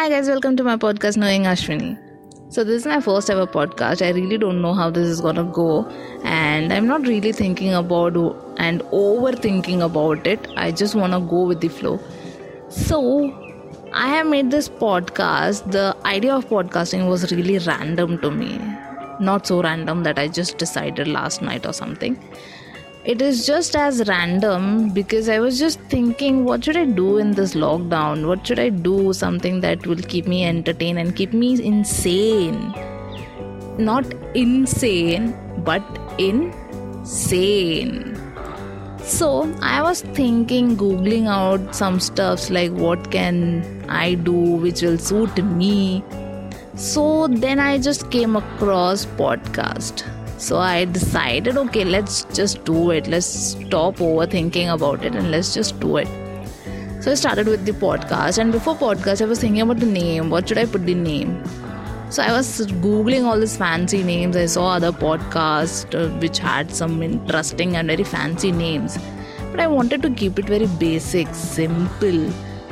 Hi guys, welcome to my podcast Knowing Ashwini. So this is my first ever podcast. I really don't know how this is gonna go, and I'm not really thinking about and overthinking about it. I just wanna go with the flow. So I have made this podcast. The idea of podcasting was really random to me. Not so random that I just decided last night or something it is just as random because I was just thinking, what should I do in this lockdown? What should I do? Something that will keep me entertained and keep me insane. Not insane, but insane. So I was thinking, googling out some stuffs like what can I do which will suit me. So then I just came across podcast so I decided, okay, let's just do it. Let's stop overthinking about it and let's just do it. So I started with the podcast, and before podcast, I was thinking about the name. What should I put the name? So I was googling all these fancy names. I saw other podcasts uh, which had some interesting and very fancy names, but I wanted to keep it very basic, simple,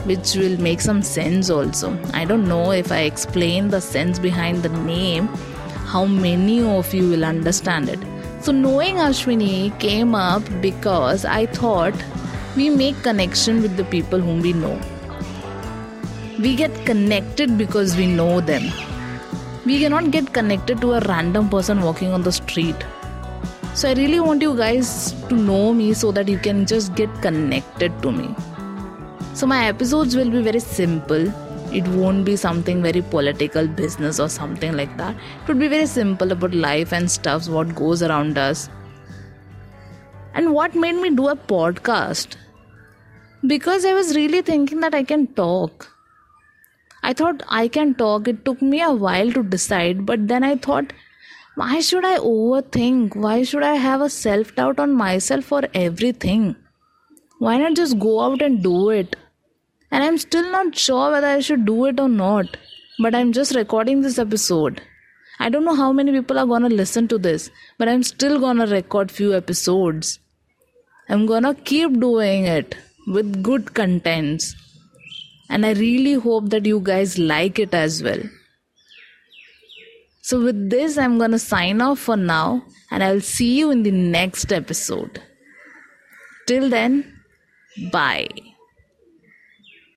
which will make some sense also. I don't know if I explain the sense behind the name how many of you will understand it. So, knowing Ashwini came up because I thought we make connection with the people whom we know. We get connected because we know them. We cannot get connected to a random person walking on the street. So, I really want you guys to know me so that you can just get connected to me. So, my episodes will be very simple it won't be something very political business or something like that. It would be very simple about life and stuff what goes around us. And what made me do a podcast? Because i was really thinking that i can talk. I thought i can talk. It took me a while to decide but then i thought why should i overthink? Why should i have a self doubt on myself for everything? Why not just go out and do it and I'm still not sure whether I should do it or not. But I'm just recording this episode. I don't know how many people are gonna listen to this, but I'm still gonna record few episodes. I'm gonna keep doing it with good contents. And I really hope that you guys like it as well. So, with this, I'm gonna sign off for now, and I'll see you in the next episode. Till then, bye.